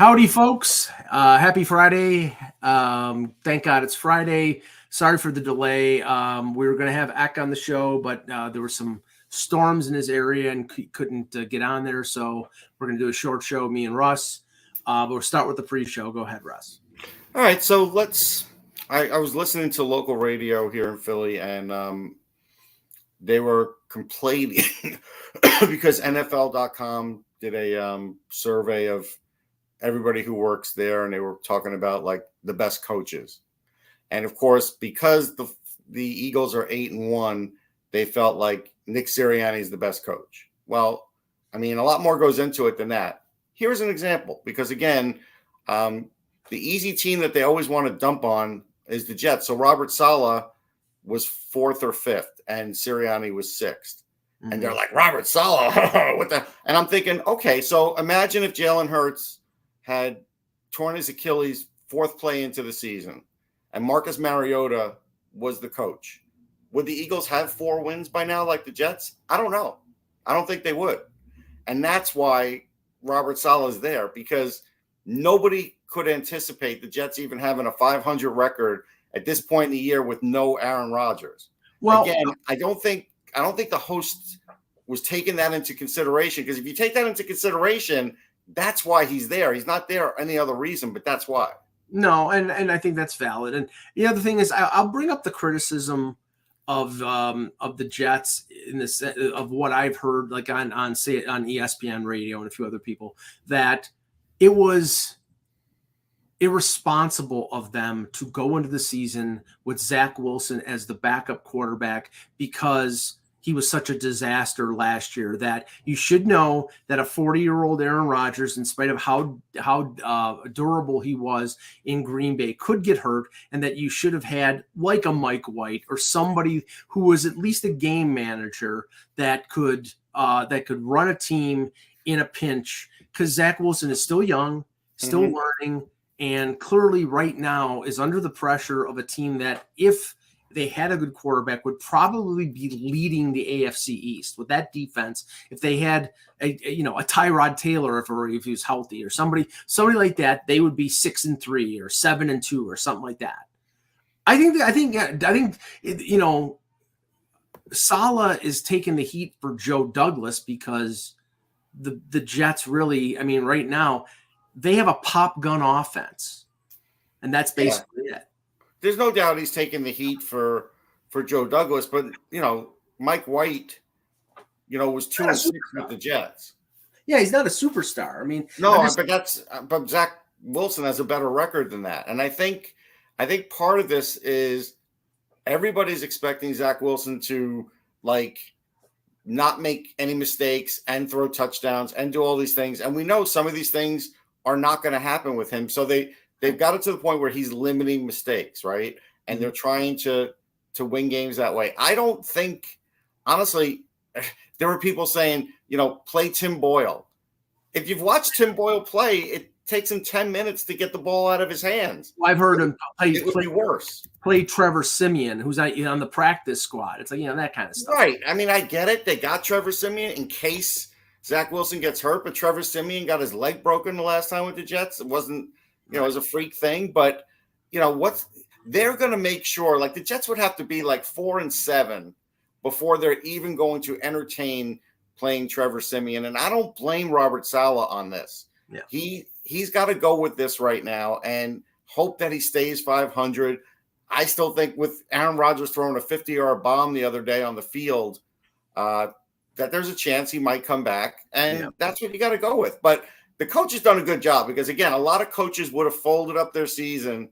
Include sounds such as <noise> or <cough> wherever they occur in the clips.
Howdy, folks. Uh, happy Friday. Um, thank God it's Friday. Sorry for the delay. Um, we were going to have Eck on the show, but uh, there were some storms in his area and c- couldn't uh, get on there. So we're going to do a short show, me and Russ. Uh, but we'll start with the pre show. Go ahead, Russ. All right. So let's. I, I was listening to local radio here in Philly, and um, they were complaining <laughs> because NFL.com did a um, survey of everybody who works there, and they were talking about like the best coaches. And of course, because the the Eagles are eight and one, they felt like Nick Sirianni is the best coach. Well, I mean, a lot more goes into it than that. Here's an example, because again, um, the easy team that they always want to dump on is the Jets. So Robert Saleh was fourth or fifth, and Sirianni was 6th Mm-hmm. And they're like, Robert Saleh, <laughs> what the? And I'm thinking, okay, so imagine if Jalen Hurts had torn his Achilles fourth play into the season, and Marcus Mariota was the coach. Would the Eagles have four wins by now, like the Jets? I don't know. I don't think they would. And that's why Robert Saleh is there because nobody could anticipate the Jets even having a 500 record at this point in the year with no Aaron Rodgers. Well, Again, I don't think I don't think the host was taking that into consideration because if you take that into consideration, that's why he's there. He's not there any other reason, but that's why. No, and and I think that's valid. And the other thing is, I, I'll bring up the criticism of um of the Jets in this of what I've heard, like on on say on ESPN radio and a few other people, that it was irresponsible of them to go into the season with Zach Wilson as the backup quarterback because he was such a disaster last year that you should know that a 40 year old Aaron Rodgers, in spite of how how uh, durable he was in Green Bay, could get hurt, and that you should have had like a Mike White or somebody who was at least a game manager that could uh, that could run a team in a pinch. Because Zach Wilson is still young, still Mhm. learning, and clearly right now is under the pressure of a team that if they had a good quarterback would probably be leading the AFC East with that defense. If they had a, a, you know a Tyrod Taylor if, or if he was healthy or somebody somebody like that, they would be six and three or seven and two or something like that. I think that, I think I think you know Saleh is taking the heat for Joe Douglas because the the Jets really, I mean, right now they have a pop gun offense, and that's Yeah. basically it. There's no doubt he's taking the heat for for Joe Douglas, but you know, Mike White, you know, was two and six with the Jets. Yeah, he's not a superstar. I mean, No, just- but that's but Zach Wilson has a better record than that, and I think I think part of this is everybody's expecting Zach Wilson to like not make any mistakes and throw touchdowns and do all these things, and we know some of these things are not going to happen with him. So they they've got it to the point where he's limiting mistakes, right? And mm-hmm. they're trying to to win games that way. I don't think, honestly, <laughs> there were people saying, you know, play Tim Boyle. If you've watched Tim Boyle play, it takes him 10 minutes to get the ball out of his hands. I've heard him play, It would play, be worse. play Trevor Siemian, who's on, you know, on the practice squad. It's like you know that kind of stuff. Right. I mean, I get it. They got Trevor Siemian in case Zach Wilson gets hurt, but Trevor Siemian got his leg broken the last time with the Jets. It wasn't, you know, as a freak thing, but you know, what's they're going to make sure like the Jets would have to be like 4 and 7 before they're even going to entertain playing Trevor Siemian and I don't blame Robert Saleh on this. Yeah. He he's got to go with this right now and hope that he stays 500. I still think with Aaron Rodgers throwing a 50 yard bomb the other day on the field, uh, that there's a chance he might come back. And Yeah. that's what you got to go with. But the coach has done a good job because, again, a lot of coaches would have folded up their season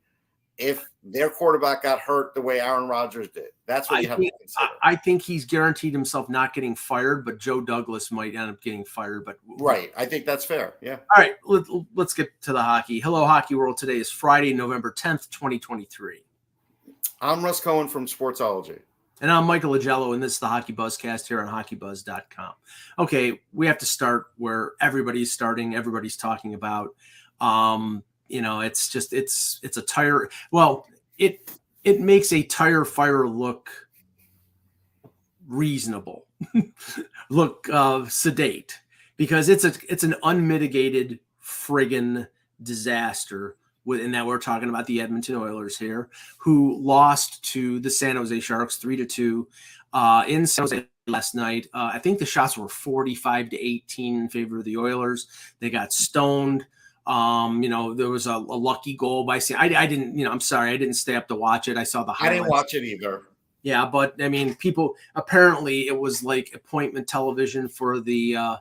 if their quarterback got hurt the way Aaron Rodgers did. That's what I you have think, to consider. I, I think he's guaranteed himself not getting fired, but Joe Douglas might end up getting fired. But right. I think that's fair. Yeah. All right, let, let's get to the hockey. Hello, Hockey World. Today is Friday, November 10th, 2023. I'm Russ Cohen from Sportsology. And I'm Michael Augello, and this is the Hockey Buzzcast here on hockeybuzz.com. Okay, we have to start where everybody's starting, everybody's talking about. Um, you know, it's just it's it's a tire. Well, it it makes a tire fire look reasonable, <laughs> look uh, sedate, because it's a it's an unmitigated friggin' disaster. And now we're talking about the Edmonton Oilers here, who lost to the San Jose Sharks three to two uh, in San Jose last night. Uh, I think the shots were 45 to 18 in favor of the Oilers. They got stoned. Um, you know, there was a, a lucky goal by San. I, I didn't, you know, I'm sorry, I didn't stay up to watch it. I saw the highlights. I didn't watch it either. Yeah, but I mean, people apparently it was like appointment television for the uh,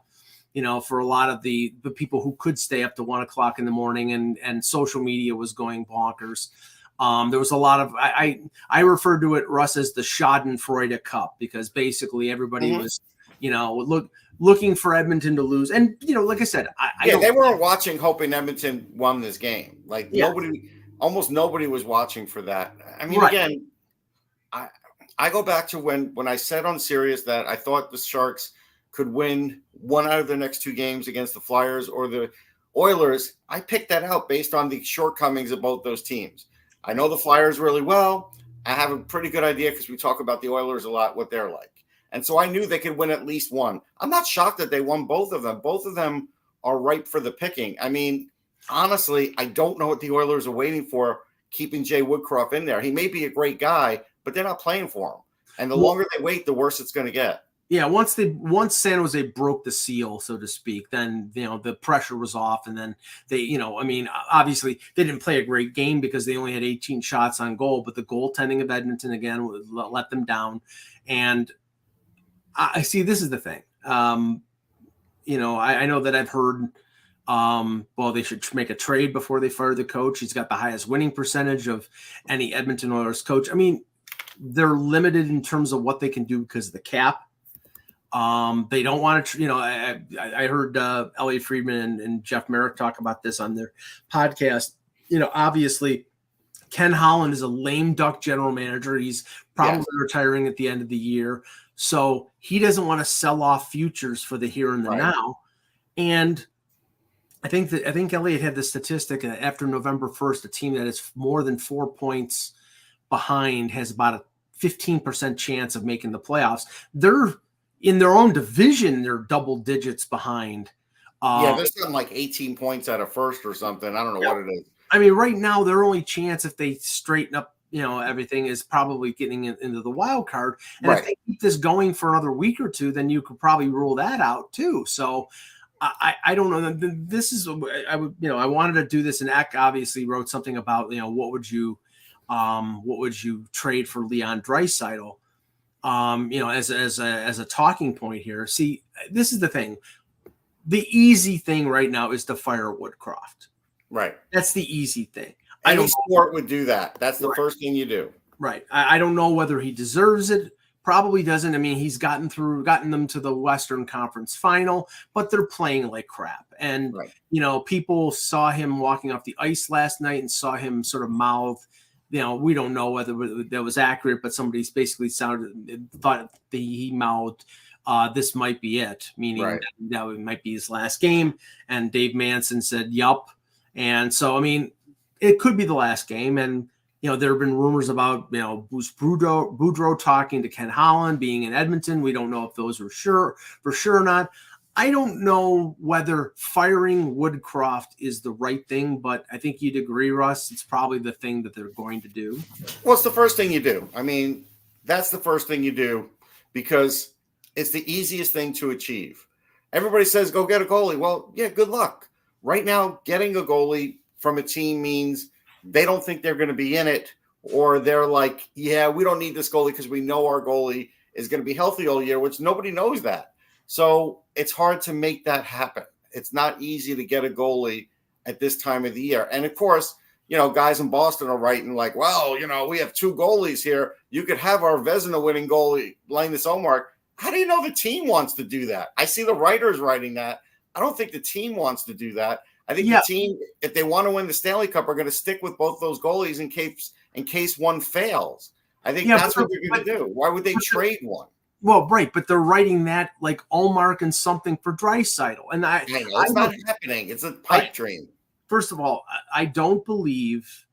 you know, for a lot of the the people who could stay up to one o'clock in the morning, and and social media was going bonkers. Um, there was a lot of I, I I referred to it Russ as the Schadenfreude Cup because basically everybody mm-hmm. was you know look looking for Edmonton to lose, and you know, like I said, I, yeah, I they weren't watching hoping Edmonton won this game. Like yeah. nobody, almost nobody was watching for that. I mean, right. again, I I go back to when when I said on Sirius that I thought the Sharks could win one out of their next two games against the Flyers or the Oilers, I picked that out based on the shortcomings of both those teams. I know the Flyers really well. I have a pretty good idea because we talk about the Oilers a lot, what they're like. And so I knew they could win at least one. I'm not shocked that they won both of them. Both of them are ripe for the picking. I mean, honestly, I don't know what the Oilers are waiting for keeping Jay Woodcroft in there. He may be a great guy, but they're not playing for him. And the longer they wait, the worse it's going to get yeah, once they once San Jose broke the seal, so to speak, then you know the pressure was off, and then they, you know, I mean, obviously they didn't play a great game because they only had 18 shots on goal, but the goaltending of Edmonton again let them down, and I see this is the thing. Um, you know, I, I know that I've heard, um, well, they should make a trade before they fire the coach. He's got the highest winning percentage of any Edmonton Oilers coach. I mean, they're limited in terms of what they can do because of the cap um, they don't want to, you know, I, I heard uh, Elliotte Friedman and, and, Jeff Marek talk about this on their podcast. You know, obviously, Ken Holland is a lame duck general manager. He's probably yes. retiring at the end of the year. So he doesn't want to sell off futures for the here and the right. now. And I think that I think Elliotte had the statistic that after November 1st, a team that is more than four points behind has about a 15% chance of making the playoffs. They're in their own division, they're double digits behind. Uh, yeah, there's something like 18 points out of first or something. I don't know yeah. what it is. I mean, right now, their only chance if they straighten up, you know, everything is probably getting in, into the wild card. And right. if they keep this going for another week or two, then you could probably rule that out too. So I, I don't know. This is I would you know I wanted to do this, and Eck obviously wrote something about you know what would you um what would you trade for Leon Draisaitl um, you know, as as a, as a talking point here. See, this is the thing. The easy thing right now is to fire Woodcroft. Right. That's the easy thing. Any I don't sport would do that. That's the right. first thing you do. Right. I, I, don't know whether he deserves it. Probably doesn't. I mean, he's gotten through, gotten them to the Western Conference final, but they're playing like crap. And right. you know, people saw him walking off the ice last night and saw him sort of mouth you know, we don't know whether that was accurate, but somebody's basically sounded thought that he mouthed, uh, "This might be it," meaning right. that, that it might be his last game. And Dave Manson said, "Yup." And so, I mean, it could be the last game. And you know, there have been rumors about you know Bruce Boudreau, Boudreau talking to Ken Holland being in Edmonton. We don't know if those were sure for sure or not. I don't know whether firing Woodcroft is the right thing, but I think you'd agree, Russ. It's probably the thing that they're going to do. Well, it's the first thing you do. I mean, that's the first thing you do because it's the easiest thing to achieve. Everybody says go get a goalie. Well, yeah, good luck. Right now, getting a goalie from a team means they don't think they're going to be in it, or they're like, yeah, we don't need this goalie because we know our goalie is going to be healthy all year, which nobody knows that. So it's hard to make that happen. It's not easy to get a goalie at this time of the year. And of course, you know, guys in Boston are writing like, well, you know, we have two goalies here. You could have our Vezina winning goalie, Linus Ullmark. How do you know the team wants to do that? I see the writers writing that. I don't think the team wants to do that. I think yeah. the team, if they want to win the Stanley Cup, are going to stick with both those goalies in case in case one fails. I think yeah, that's what they're going to do. Why would they trade one? Well, right, but they're writing that like Ullmark and something for Draisaitl, and I, I know, it's I, not happening. It's a pipe I, dream. First of all, I don't believe,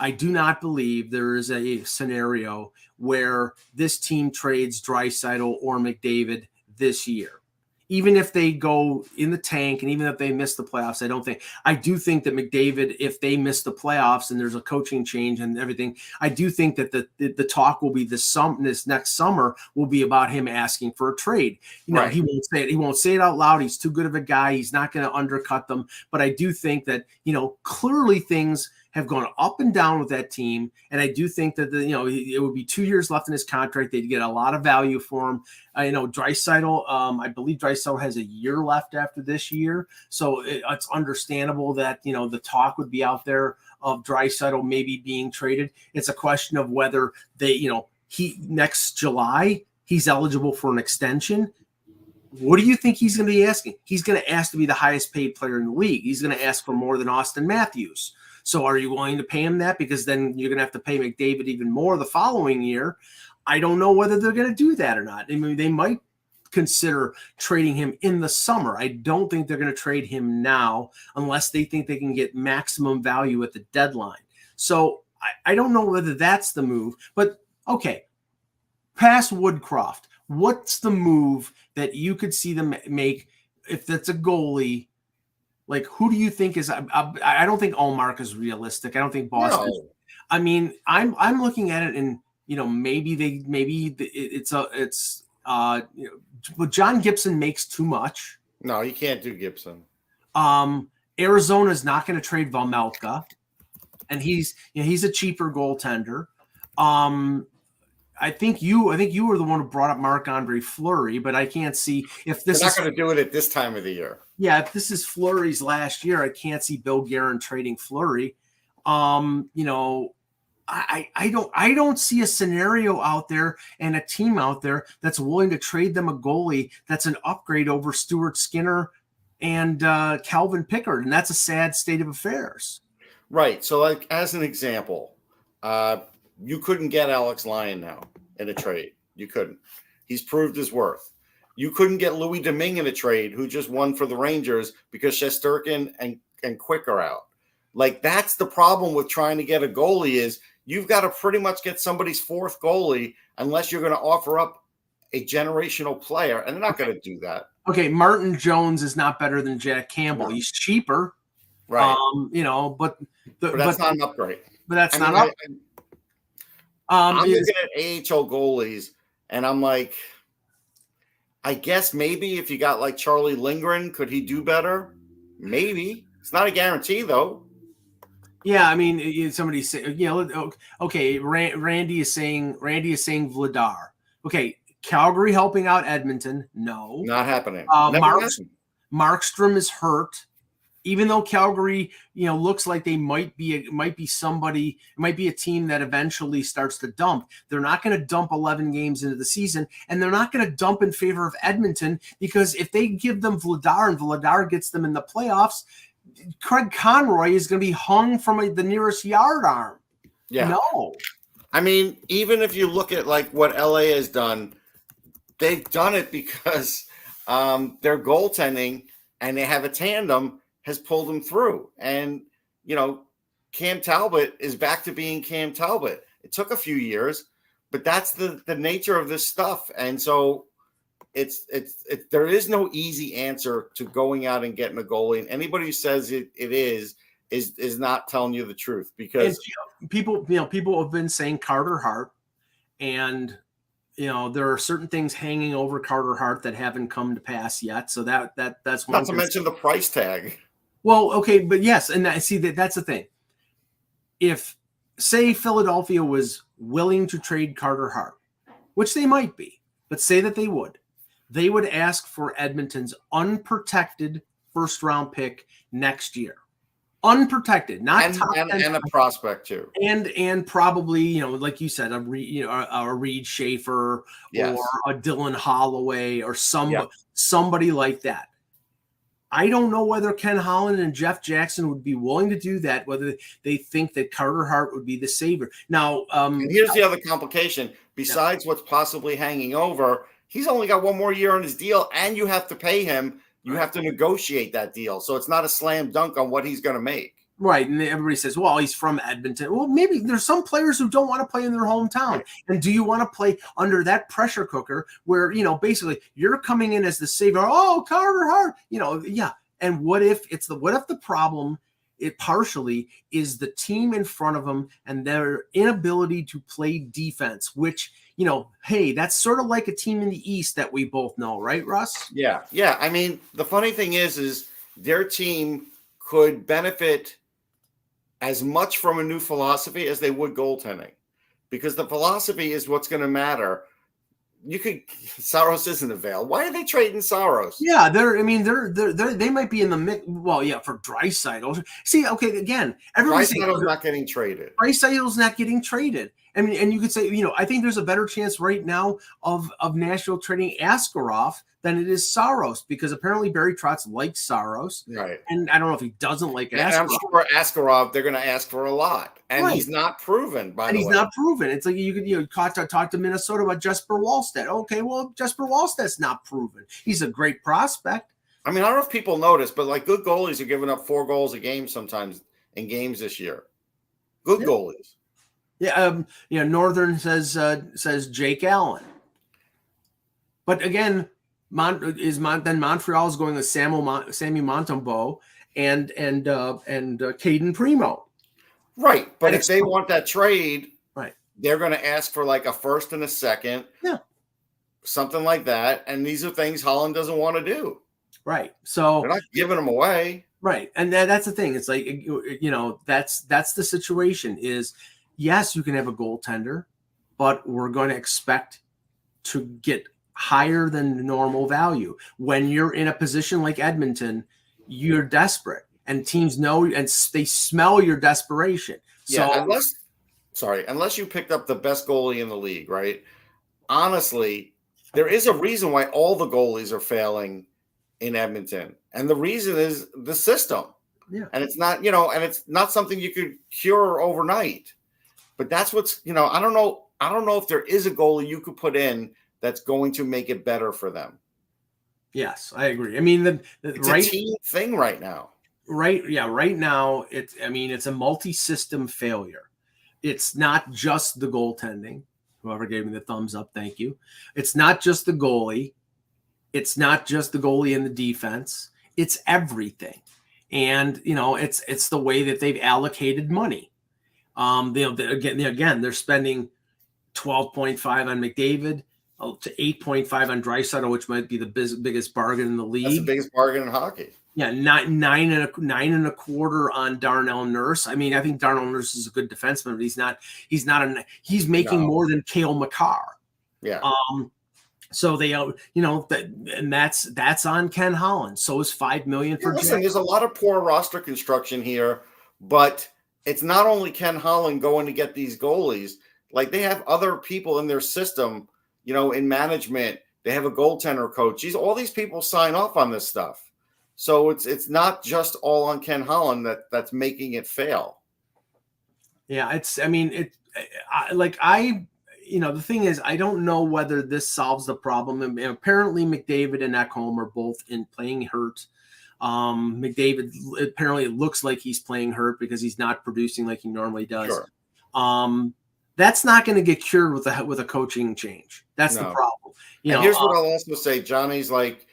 I do not believe there is a scenario where this team trades Draisaitl or McDavid this year. Even if they go in the tank and even if they miss the playoffs, I don't think I do think that McDavid, if they miss the playoffs and there's a coaching change and everything, I do think that the the, the talk will be this sum this next summer will be about him asking for a trade. You know, Right. he won't say it, he won't say it out loud. He's too good of a guy. He's not going to undercut them. But I do think that, you know, clearly things have gone up and down with that team. And I do think that the, you know, it would be two years left in his contract. They'd get a lot of value for him. Uh, you know, Draisaitl, um, I believe Draisaitl has a year left after this year. So it, it's understandable that, you know, the talk would be out there of Draisaitl maybe being traded. It's a question of whether they, you know, he next July, he's eligible for an extension. What do you think he's going to be asking? He's going to ask to be the highest paid player in the league. He's going to ask for more than Auston Matthews. So are you willing to pay him that? Because then you're going to have to pay McDavid even more the following year. I don't know whether they're going to do that or not. I mean, they might consider trading him in the summer. I don't think they're going to trade him now unless they think they can get maximum value at the deadline. So I, I don't know whether that's the move, but okay. Past Woodcroft, what's the move that you could see them make if that's a goalie? Like, who do you think is? I, I, I don't think Ullmark is realistic. I don't think Boston. No. I mean, I'm I'm looking at it, and you know, maybe they maybe it's a it's uh, you know, but John Gibson makes too much. No, you can't do Gibson. Um, Arizona's not going to trade Vejmelka, and he's you know, he's a cheaper goaltender. Um, I think you I think you were the one who brought up Marc Andre Fleury, but I can't see if this They're is not going to do it at this time of the year. yeah, if this is Fleury's last year, I can't see Bill Guerin trading Fleury. Um, you know, I, I I don't I don't see a scenario out there and a team out there that's willing to trade them a goalie that's an upgrade over Stuart Skinner and uh, Calvin Pickard, and that's a sad state of affairs. Right. So, like as an example, uh, you couldn't get Alex Lyon now in a trade. You couldn't. He's proved his worth. You couldn't get Louis Domingue in a trade, who just won for the Rangers because Shesterkin and and Quick are out. Like that's the problem with trying to get a goalie is you've got to pretty much get somebody's fourth goalie unless you're going to offer up a generational player, and they're not going to do that. Okay, Martin Jones is not better than Jack Campbell. No. He's cheaper, Right. um, you know, but the, but that's but, not an upgrade. but that's I not up. Um, I'm is- looking at AHL goalies, and I'm like, I guess maybe if you got like Charlie Lindgren, could he do better? Maybe. It's not a guarantee, though. Yeah, I mean, somebody say, you know, okay, Randy is saying, Randy is saying Vladar. Okay, Calgary helping out Edmonton. No, Not happening. Uh, Mark- Markstrom is hurt. Even though Calgary, you know, looks like they might be, might be somebody, it might be a team that eventually starts to dump. They're not going to dump 11 games into the season, and they're not going to dump in favor of Edmonton because if they give them Vladar and Vladar gets them in the playoffs, Craig Conroy is going to be hung from a, the nearest yard arm. Yeah. No. I mean, even if you look at like what LA has done, they've done it because um, their goaltending and they have a tandem has pulled them through. And you know, Cam Talbot is back to being Cam Talbot. It took a few years, but that's the the nature of this stuff. And so it's it's it, there is no easy answer to going out and getting a goalie. And anybody who says it, it is is is not telling you the truth because And people, you know, people have been saying Carter Hart, and you know there are certain things hanging over Carter Hart that haven't come to pass yet. So that that that's one. not to mention the price tag. Well, okay, but yes, and I see that that's the thing. If say Philadelphia was willing to trade Carter Hart, which they might be, but say that they would, they would ask for Edmonton's unprotected first round pick next year. Unprotected, not and, top and, and a prospect too. and and probably you know like you said a Re, you know a, a Reid Schaefer Yes. or a Dylan Holloway or some Yeah. somebody like that. I don't know whether Ken Holland and Jeff Jackson would be willing to do that. Whether they think that Carter Hart would be the savior. Now, um, And here's the other complication. Besides what's possibly hanging over, he's only got one more year on his deal, and you have to pay him. You have to negotiate that deal, so it's not a slam dunk on what he's going to make. Right. And everybody says, well, he's from Edmonton. Well, maybe there's some players who don't want to play in their hometown. And do you want to play under that pressure cooker where, you know, basically you're coming in as the savior? Oh, Carter Hart, you know, yeah. And what if it's the what if the problem it partially is the team in front of them and their inability to play defense, which you know, hey, that's sort of like a team in the East that we both know, right, Russ? Yeah, yeah. I mean, the funny thing is, is their team could benefit as much from a new philosophy as they would goaltending, because the philosophy is what's going to matter. You could <laughs> Saros isn't available. Why are they trading Saros? Yeah, they're. I mean, they're, they're, they're they might be in the mix. Well, yeah, for Draisaitl. See, okay, again, everybody's Draisaitl's not getting traded. Draisaitl's not getting traded. I mean, and you could say, you know, I think there's a better chance right now of of Nashville trading Askarov than it is Saros because apparently Barry Trotz likes Saros, right? And I don't know if he doesn't like Askarov. I'm sure Askarov they're going to ask for a lot, and right. he's not proven. By the way. and he's way. not proven. It's like you could you know talk to, talk to Minnesota about Jesper Wallstedt. Okay, well Jesper Wallstedt's not proven. He's a great prospect. I mean, I don't know if people notice, but like good goalies are giving up four goals a game sometimes in games this year. Good yeah. goalies. Yeah, um, you know, Northern says uh, says Jake Allen. But again, Mon- is Mon- then Montreal is going with Samuel Mon- Sammy Montembeault and and uh, and uh, Cayden Primeau. Right, but and if they want that trade, right, they're going to ask for like a first and a second, yeah, something like that. And these are things Holland doesn't want to do. Right. So they're not giving them away. Right, and that, that's the thing. It's like you know that's that's the situation. Is yes, you can have a goaltender, but we're going to expect to get higher than normal value. When you're in a position like Edmonton, you're desperate, and teams know and they smell your desperation. Yeah, so, unless sorry, unless you picked up the best goalie in the league, right? Honestly, there is a reason why all the goalies are failing in Edmonton, and the reason is the system. Yeah, and it's not you know, and it's not something you could cure overnight. But that's what's you know I don't know I don't know if there is a goalie you could put in that's going to make it better for them. Yes, I agree. I mean, the, the it's right a team thing right now. Right, yeah, right now it's I mean it's a multi-system failure. It's not just the goaltending. Whoever gave me the thumbs up, thank you. It's not just the goalie. It's not just the goalie and the defense. It's everything. And you know, it's it's the way that they've allocated money. Um, they, they again, they, again, they're spending 12.5 on McDavid uh, to 8.5 on Draisaitl, which might be the biz, biggest bargain in the league. That's the biggest bargain in hockey. Yeah, nine, nine and a nine and a quarter on Darnell Nurse. I mean, I think Darnell Nurse is a good defenseman, but he's not. He's not a. He's making no. more than Cale Makar. Yeah. Um. So they, uh, you know, that and that's that's on Ken Holland. So is five million for. Yeah, listen, there's a lot of poor roster construction here, but it's not only Ken Holland going to get these goalies, like they have other people in their system, you know, in management. They have a goaltender coach. These all these people sign off on this stuff. So it's it's not just all on Ken Holland that that's making it fail. Yeah, it's I mean it I, like I you know the thing is I don't know whether this solves the problem. And apparently McDavid and Ekholm are both in playing hurt. Um, McDavid apparently it looks like he's playing hurt because he's not producing like he normally does. Sure. Um, that's not going to get cured with a with a coaching change. That's no. the problem. You and know, here's what um, I'll also say: Johnny's like,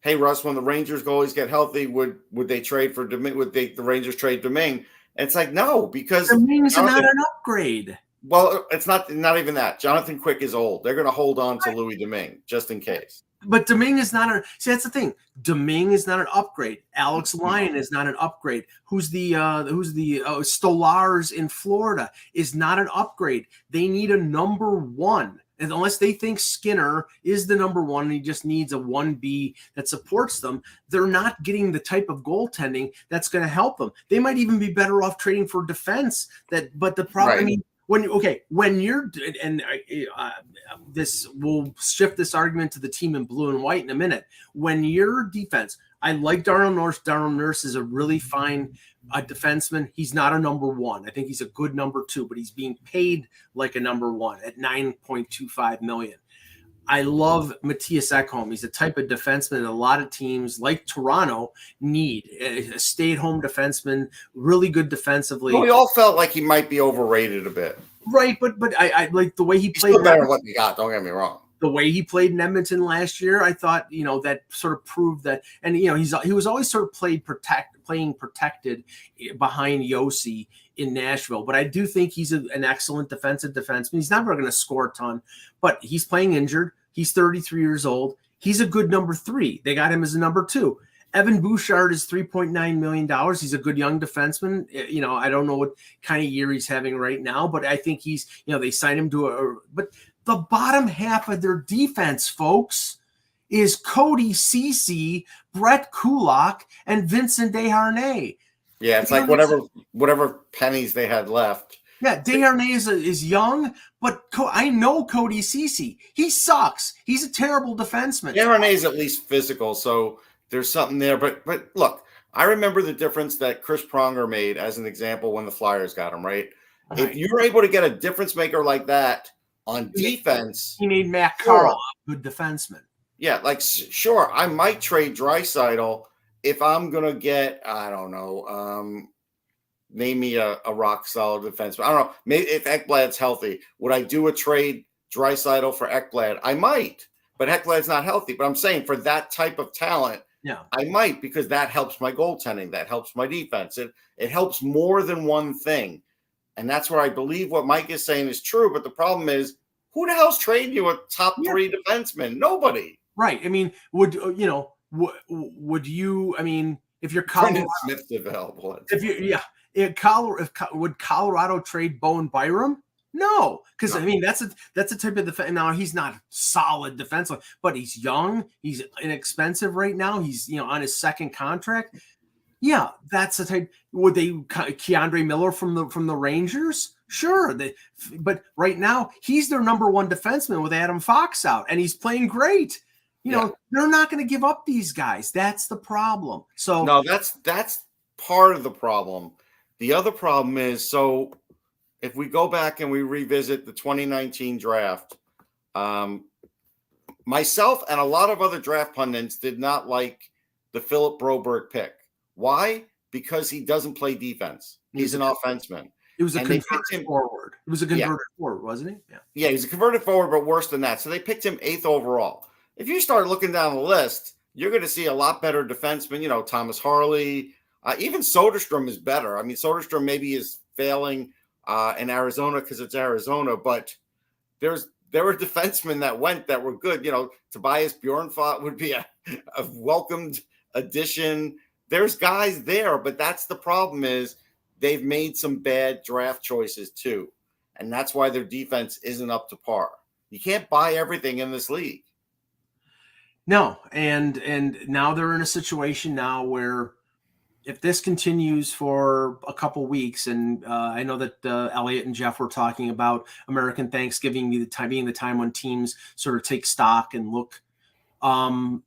"Hey Russ, when the Rangers goalies get healthy, would would they trade for Domingue? Would they the Rangers trade Domingue?" And it's like no, because Domingue's not an upgrade. Well, it's not not even that. Jonathan Quick is old. They're going to hold on to Louis Domingue just in case but Domingue is not a see. That's the thing. Domingue is not an upgrade. Alex mm-hmm. Lyon is not an upgrade. Who's the uh, who's the uh, Stolarz in Florida is not an upgrade. They need a number one. And unless they think Skinner is the number one, and he just needs a one B that supports them, they're not getting the type of goaltending that's going to help them. They might even be better off trading for defense. That, but the problem, right. I mean, when okay when you're and uh, this will shift this argument to the team in blue and white in a minute. When your defense i like darnell nurse darnell nurse is a really fine uh, defenseman. He's not a number one. I think he's a good number two but he's being paid like a number one at 9.25 million I love Mattias Ekholm. He's the type of defenseman that a lot of teams like Toronto need. A stay-at-home defenseman, really good defensively. Well, we all felt like he might be overrated a bit. Right, but but I, I like the way he He's played. still better than what we got. Don't get me wrong. the way he played in Edmonton last year, I thought you know that sort of proved that, and you know he's he was always sort of played protect playing protected eh, behind Josi in Nashville, but I do think he's a, an excellent defensive defenseman. He's never going to score a ton, but he's playing injured. He's 33 years old. He's a good number three. They got him as a number two. Evan Bouchard is $3.9 million. He's a good young defenseman. You know, I don't know what kind of year he's having right now, but I think he's, you know, they signed him to a, but the bottom half of their defense, folks, is Cody Ceci, Brett Kulak, and Vincent Desharnais. Yeah, it's like whatever whatever pennies they had left. Yeah, Desharnais is, is young, but Co- I know Cody Ceci. He sucks. He's a terrible defenseman. Desharnais is at least physical, so there's something there. But but look, I remember the difference that Chris Pronger made as an example when the Flyers got him. Right, Right. if you're able to get a difference maker like that on defense, He made Matt Carle a good defenseman. yeah, like sure, I might trade Draisaitl if I'm gonna get I don't know, um, name me a, a rock solid defenseman. I don't know, maybe if Ekblad's healthy, would I do a trade Draisaitl for Ekblad? I might, but Ekblad's not healthy. But I'm saying for that type of talent, Yeah. I might because that helps my goaltending, that helps my defense. It it helps more than one thing, and that's where I believe what Mike is saying is true. But the problem is, who the hell's trading you a top Yeah. three defenseman? Nobody. Right. I mean, would you know? Would, would you? I mean, if you're Colorado, Smith's available. if you yeah, if Colorado, if, would Colorado trade Bowen Byram? No, because I mean that's a that's a type of defense. Now he's not solid defensive, but he's young. He's inexpensive right now. He's you know on his second contract. Yeah, that's the type. Would they K'Andre Miller from the from the Rangers? Sure, they, but right now he's their number one defenseman with Adam Fox out, and he's playing great. You Yeah. know they're not going to give up these guys. That's the problem. So No, that's that's part of the problem. The other problem is so if we go back and we revisit the 2019 draft, um, myself and a lot of other draft pundits did not like the Philip Broberg pick. Why? Because he doesn't play defense. He's an offenseman. It was a And converted him- forward. It was a Yeah. converted forward, wasn't he? Yeah. Yeah, he's a converted forward, but worse than that. So they picked him eighth overall. If you start looking down the list, you're going to see a lot better defensemen. You know, Thomas Harley, uh, even Soderstrom is better. I mean, Soderstrom maybe is failing uh, in Arizona because it's Arizona, but there's there were <laughs> defensemen that went that were good. You know, Tobias Bjornfot would be a, a welcomed addition. There's guys there, but that's the problem is they've made some bad draft choices too and that's why their defense isn't up to par. You can't buy everything in this league. No, and and now they're in a situation now where if this continues for a couple weeks, and uh, I know that uh, Elliotte and Jeff were talking about American Thanksgiving being the time being the time when teams sort of take stock and look. Um,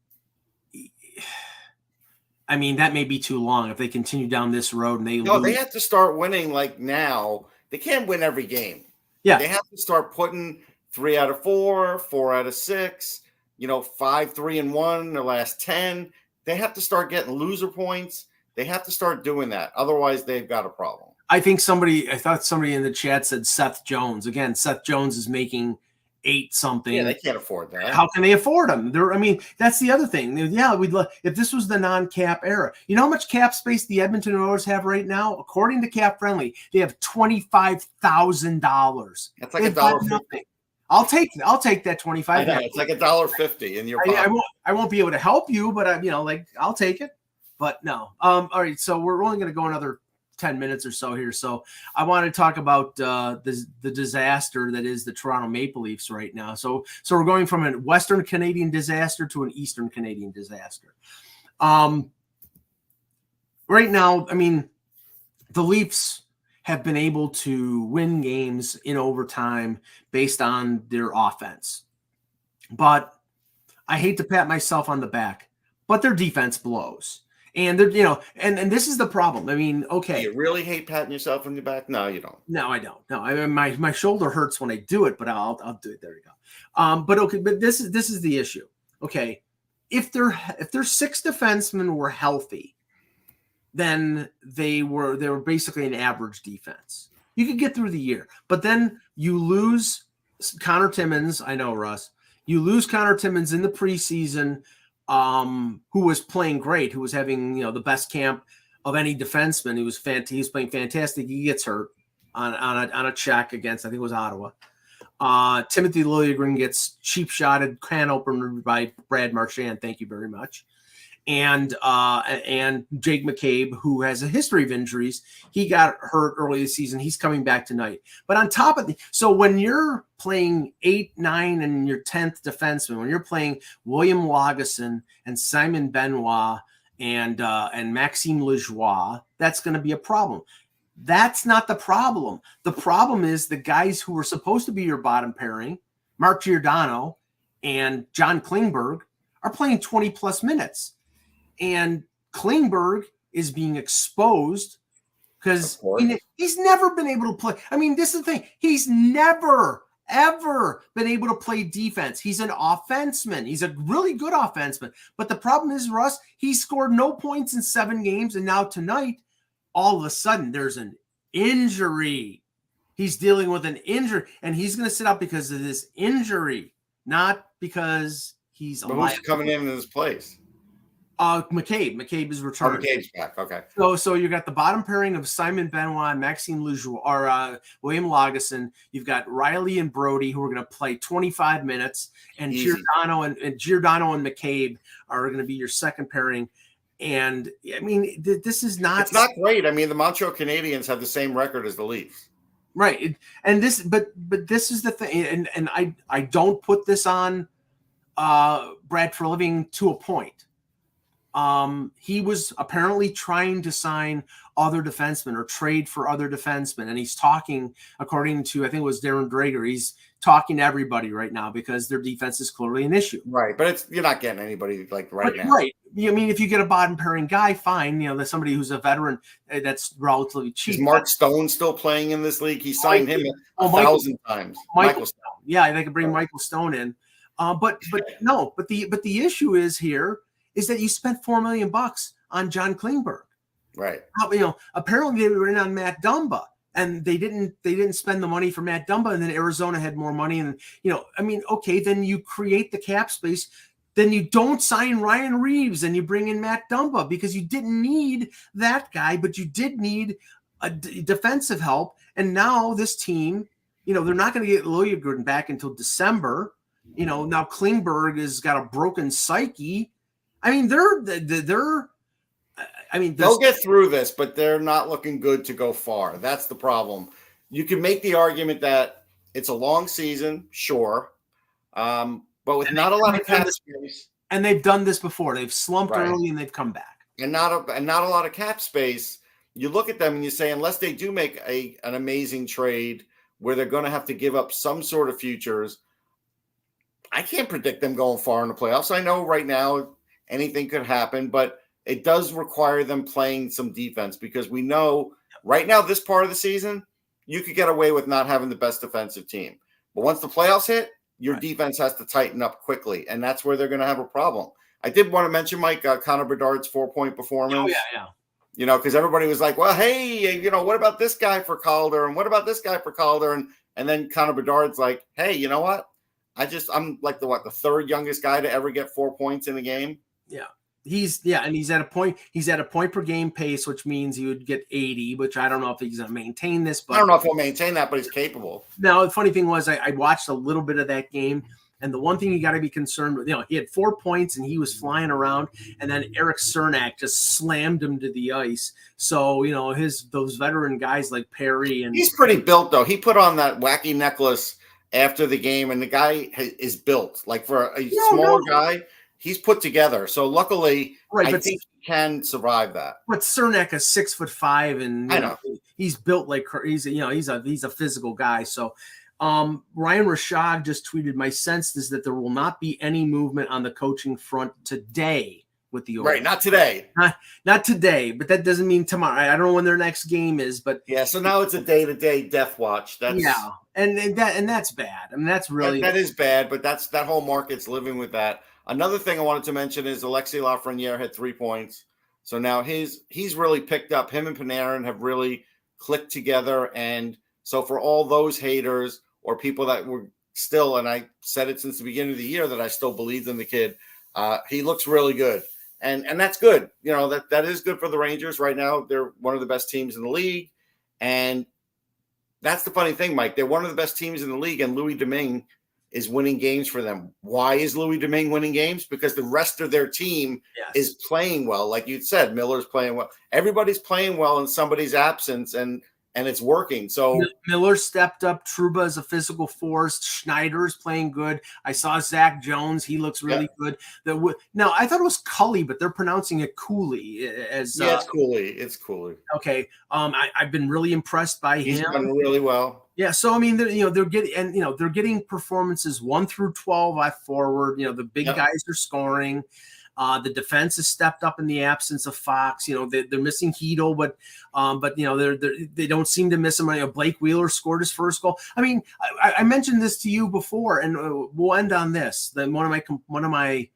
I mean, that may be too long if they continue down this road and they No, lose. they have to start winning like now. They can't win every game. Yeah. They have to start putting three out of four, four out of six, you know, five, three, and one in their last 10. They have to start getting loser points. They have to start doing that. Otherwise, they've got a problem. I think somebody, I thought somebody in the chat said Seth Jones. Again, Seth Jones is making eight something. Yeah, they can't afford that. How can they afford them? They're, I mean, that's the other thing. Yeah, we'd love if this was the non-cap era. You know how much cap space the Edmonton Oilers have right now? According to Cap Friendly, they have twenty-five thousand dollars. That's like a dollar nothing. I'll take I'll take that twenty-five. know, It's like a dollar fifty in your I, pocket. won't I won't be able to help you, but I you know like I'll take it. But no. Um. All right. So we're only going to go another 10 minutes or so here. So I want to talk about uh, the, the disaster that is the Toronto Maple Leafs right now. So, so we're going from a Western Canadian disaster to an Eastern Canadian disaster. Um, right now, I mean, the Leafs have been able to win games in overtime based on their offense. But I hate to pat myself on the back, but their defense blows. And they're, you know, and and this is the problem. I mean, okay, you really hate patting yourself on the back? No, you don't. no, I don't. No, I mean, my my shoulder hurts when I do it, but I'll I'll do it. There you go. Um, but okay, but this is this is the issue. Okay, if their if their six defensemen were healthy, then they were they were basically an average defense. You could get through the year, but then you lose Connor Timmins. I know Russ. You lose Connor Timmins in the preseason, um, who was playing great, who was having you know the best camp of any defenseman. He was fant- he was playing fantastic. He gets hurt on on a, on a check against I think it was Ottawa. Uh, Timothy Liljegren gets cheap shotted can opener by Brad Marchand. Thank you very much. And uh, and Jake McCabe, who has a history of injuries, he got hurt early this season. He's coming back tonight. But on top of the, so when you're playing eight, nine, and your tenth defenseman, when you're playing William Lagesson and Simon Benoit and uh, and Maxime Lajoie, that's going to be a problem. That's not the problem. The problem is the guys who were supposed to be your bottom pairing, Mark Giordano and John Klingberg, are playing 20 plus minutes. And Klingberg is being exposed because he's never been able to play. I mean, this is the thing. He's never, ever been able to play defense. He's an offenseman. He's a really good offenseman. But the problem is, Russ, he scored no points in seven games. And now tonight, all of a sudden, there's an injury. He's dealing with an injury, and he's going to sit out because of this injury, not because he's But alive. who's coming in in his place? Uh, McCabe. McCabe is Oh, returning. McCabe's back. Okay. So, so you got the bottom pairing of Simon Benoit, Maxime Lajoie, or uh, William Lagesson. You've got Rielly and Brodie, who are going to play 25 minutes, and Easy. Giordano and, and Giordano and McCabe are going to be your second pairing. And I mean, th- this is not It's not great. I mean, the Montreal Canadiens have the same record as the Leafs. right. And this, but but this is the thing, and and I I don't put this on uh Brad Treliving to a point. Um, he was apparently trying to sign other defensemen or trade for other defensemen, and he's talking, according to I think it was Darren Dreger, he's talking to everybody right now because their defense is clearly an issue. Right. But it's you're not getting anybody like right But- now. right. I mean, if you get a bottom pairing guy, fine. You know, there's somebody who's a veteran uh, that's relatively Is cheap. Mark Stone still playing in this league? He signed him a Oh, Michael- thousand times. Michael Michael Stone. Yeah, they could bring Right. Michael Stone in. Uh, but but no, but the but the issue is here is that you spent four million bucks on John Klingberg. Right. How- You know, apparently they were in on Matt Dumba, and they didn't they didn't spend the money for Matt Dumba, and then Arizona had more money, and you know, I mean, okay, then you create the cap space. Then you don't sign Ryan Reaves and you bring in Matt Dumba because you didn't need that guy, but you did need a d- defensive help. And now this team, you know, they're not going to get Liljegren back until December. You know, now Klingberg has got a broken psyche. I mean, they're they're, I mean, They'll get through this, but they're not looking good to go far. That's the problem. You can make the argument that it's a long season, sure, um, but with And not a lot of cap this- space and they've done this before. They've slumped Right. early and they've come back. and not a and not a lot of cap space. You look at them and you say, unless they do make a an amazing trade where they're going to have to give up some sort of futures, I can't predict them going far in the playoffs. I know right now anything could happen, but it does require them playing some defense because we know right now this part of the season you could get away with not having the best defensive team, but once the playoffs hit, your Right. defense has to tighten up quickly, and that's where they're going to have a problem. I did want to mention Mike uh, Connor Bedard's four point performance Oh yeah, yeah. you know, because everybody was like, "Well, hey, you know, what about this guy for Calder, and what about this guy for Calder?" And and then Connor Bedard's like, "Hey, you know what? I just I'm like the what the third youngest guy to ever get four points in a game. He's yeah, and he's at a point. He's at a point per game pace, which means he would get eighty. Which I don't know if he's going to maintain this. But I don't know if he'll maintain that, but he's capable. Now, the funny thing was, I, I watched a little bit of that game, and the one thing you got to be concerned with, you know, he had four points and he was flying around, and then Erik Cernak just slammed him to the ice. So, you know, his those veteran guys like Perry and He's pretty built though. He put on that wacky necklace after the game, and the guy is built like for a No, smaller no. guy. He's put together. So luckily, right, I but think he can survive that. but Cernak is six foot five, and I know, he's built like he's you know he's a he's a physical guy. So. Um, Ryan Rishaug just tweeted, My sense is that there will not be any movement on the coaching front today with the Oilers. right. Not today. <laughs> Not not today, but that doesn't mean tomorrow. I don't know when their next game is, but yeah. So now it's a day to day death watch. That's yeah, and, and that and that's bad. I mean, that's really that, that is bad. But that's that whole market's living with that. Another thing I wanted to mention is Alexi Lafreniere had three points. So now his he's really picked up. Him and Panarin have really clicked together. And so for all those haters or people that were still, and I said it since the beginning of the year that I still believed in the kid, uh, he looks really good. And and that's good. You know, that that is good for the Rangers right now. They're one of the best teams in the league. And that's the funny thing, Mike. They're one of the best teams in the league, and Louis Domingue is winning games for them. Why is Louis Domingue winning games? Because the rest of their team yes. is playing well. Like you said, Miller's playing well. Everybody's playing well in somebody's absence, and and it's working. So Miller stepped up. Trouba is a physical force. Schneider's playing good. I saw Zach Jones. He looks really yeah. good. The, now I thought it was Cully, but they're pronouncing it Cooley. As yeah, uh, Cooley. It's Cooley. Okay. Um, I, have been really impressed by He's him. done really well. Yeah, so I mean, you know, they're getting and you know they're getting performances one through twelve I forward. You know, the big yep. guys are scoring. Uh, the defense has stepped up in the absence of Fox. You know, they, are missing Chytil, but um, but you know they're, they're they don't seem to miss him. You know, Blake Wheeler scored his first goal. I mean, I, I mentioned this to you before, and uh, we'll end on this. Then one of my one of my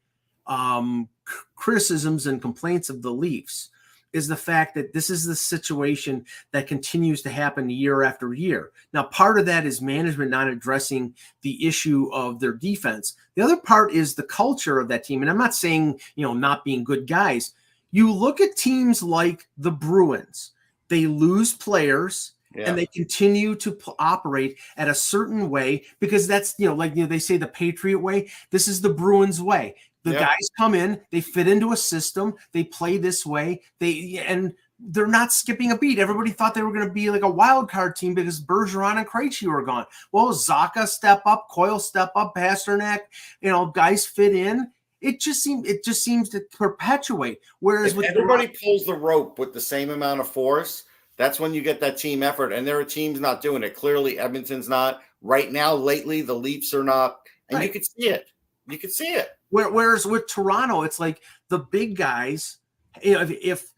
um, criticisms and complaints of the Leafs is the fact that this is the situation that continues to happen year after year. Now, part of that is management not addressing the issue of their defense. The other part is the culture of that team. And I'm not saying, you know, not being good guys. You look at teams like the Bruins, they lose players. Yeah. and they continue to p- operate at a certain way because that's you know like you know they say the patriot way this is the bruins way the guys come in, they fit into a system, they play this way, they and they're not skipping a beat. Everybody thought they were going to be like a wild card team because Bergeron and Krejci were gone. Well, Zacha step up, Coyle step up, Pastrnak, you know, guys fit in. It just seems it just seems to perpetuate. Whereas everybody the, pulls the rope with the same amount of force, that's when you get that team effort. And there are teams not doing it. Clearly, Edmonton's not right now. Lately, the Leafs are not, and right. you can see it. You can see it. Whereas with Toronto, it's like the big guys. If, if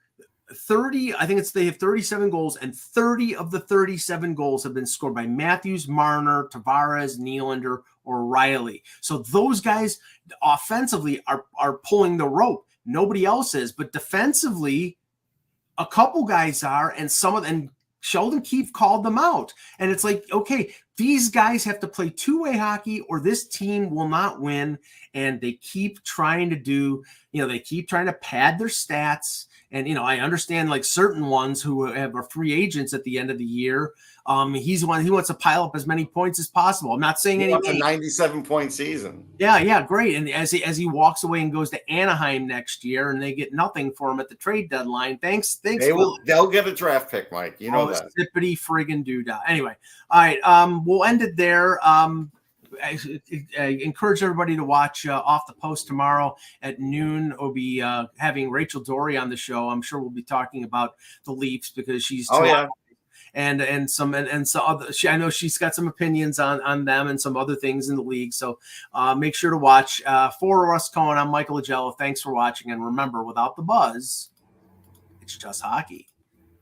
30, I think it's they have 37 goals, and 30 of the 37 goals have been scored by Matthews, Marner, Tavares, Nylander, or Rielly. So those guys offensively are, are pulling the rope. Nobody else is, but defensively, a couple guys are, and some of and Sheldon Keefe called them out. And it's like, okay, these guys have to play two way hockey or this team will not win. And they keep trying to do, you know, they keep trying to pad their stats. And, you know, I understand like certain ones who have are free agents at the end of the year um, he's one. He wants to pile up as many points as possible. I'm not saying he anything. a 97 point season. Yeah, yeah, great. And as he as he walks away and goes to Anaheim next year, and they get nothing for him at the trade deadline. Thanks, thanks. They will. They'll get a draft pick, Mike. You know oh, that. Zippity friggin' doodah. Anyway, all right. Um, we'll end it there. Um, I, I, encourage everybody to watch uh, off the post tomorrow at noon. We'll be uh, having Rachel Doerrie on the show. I'm sure we'll be talking about the Leafs because she's oh, yeah and and some and, and so other, she, I know she's got some opinions on on them and some other things in the league. So uh, make sure to watch. Uh, for Russ Cohen, I'm Michael Augello. Thanks for watching, and remember, without the buzz, it's just hockey.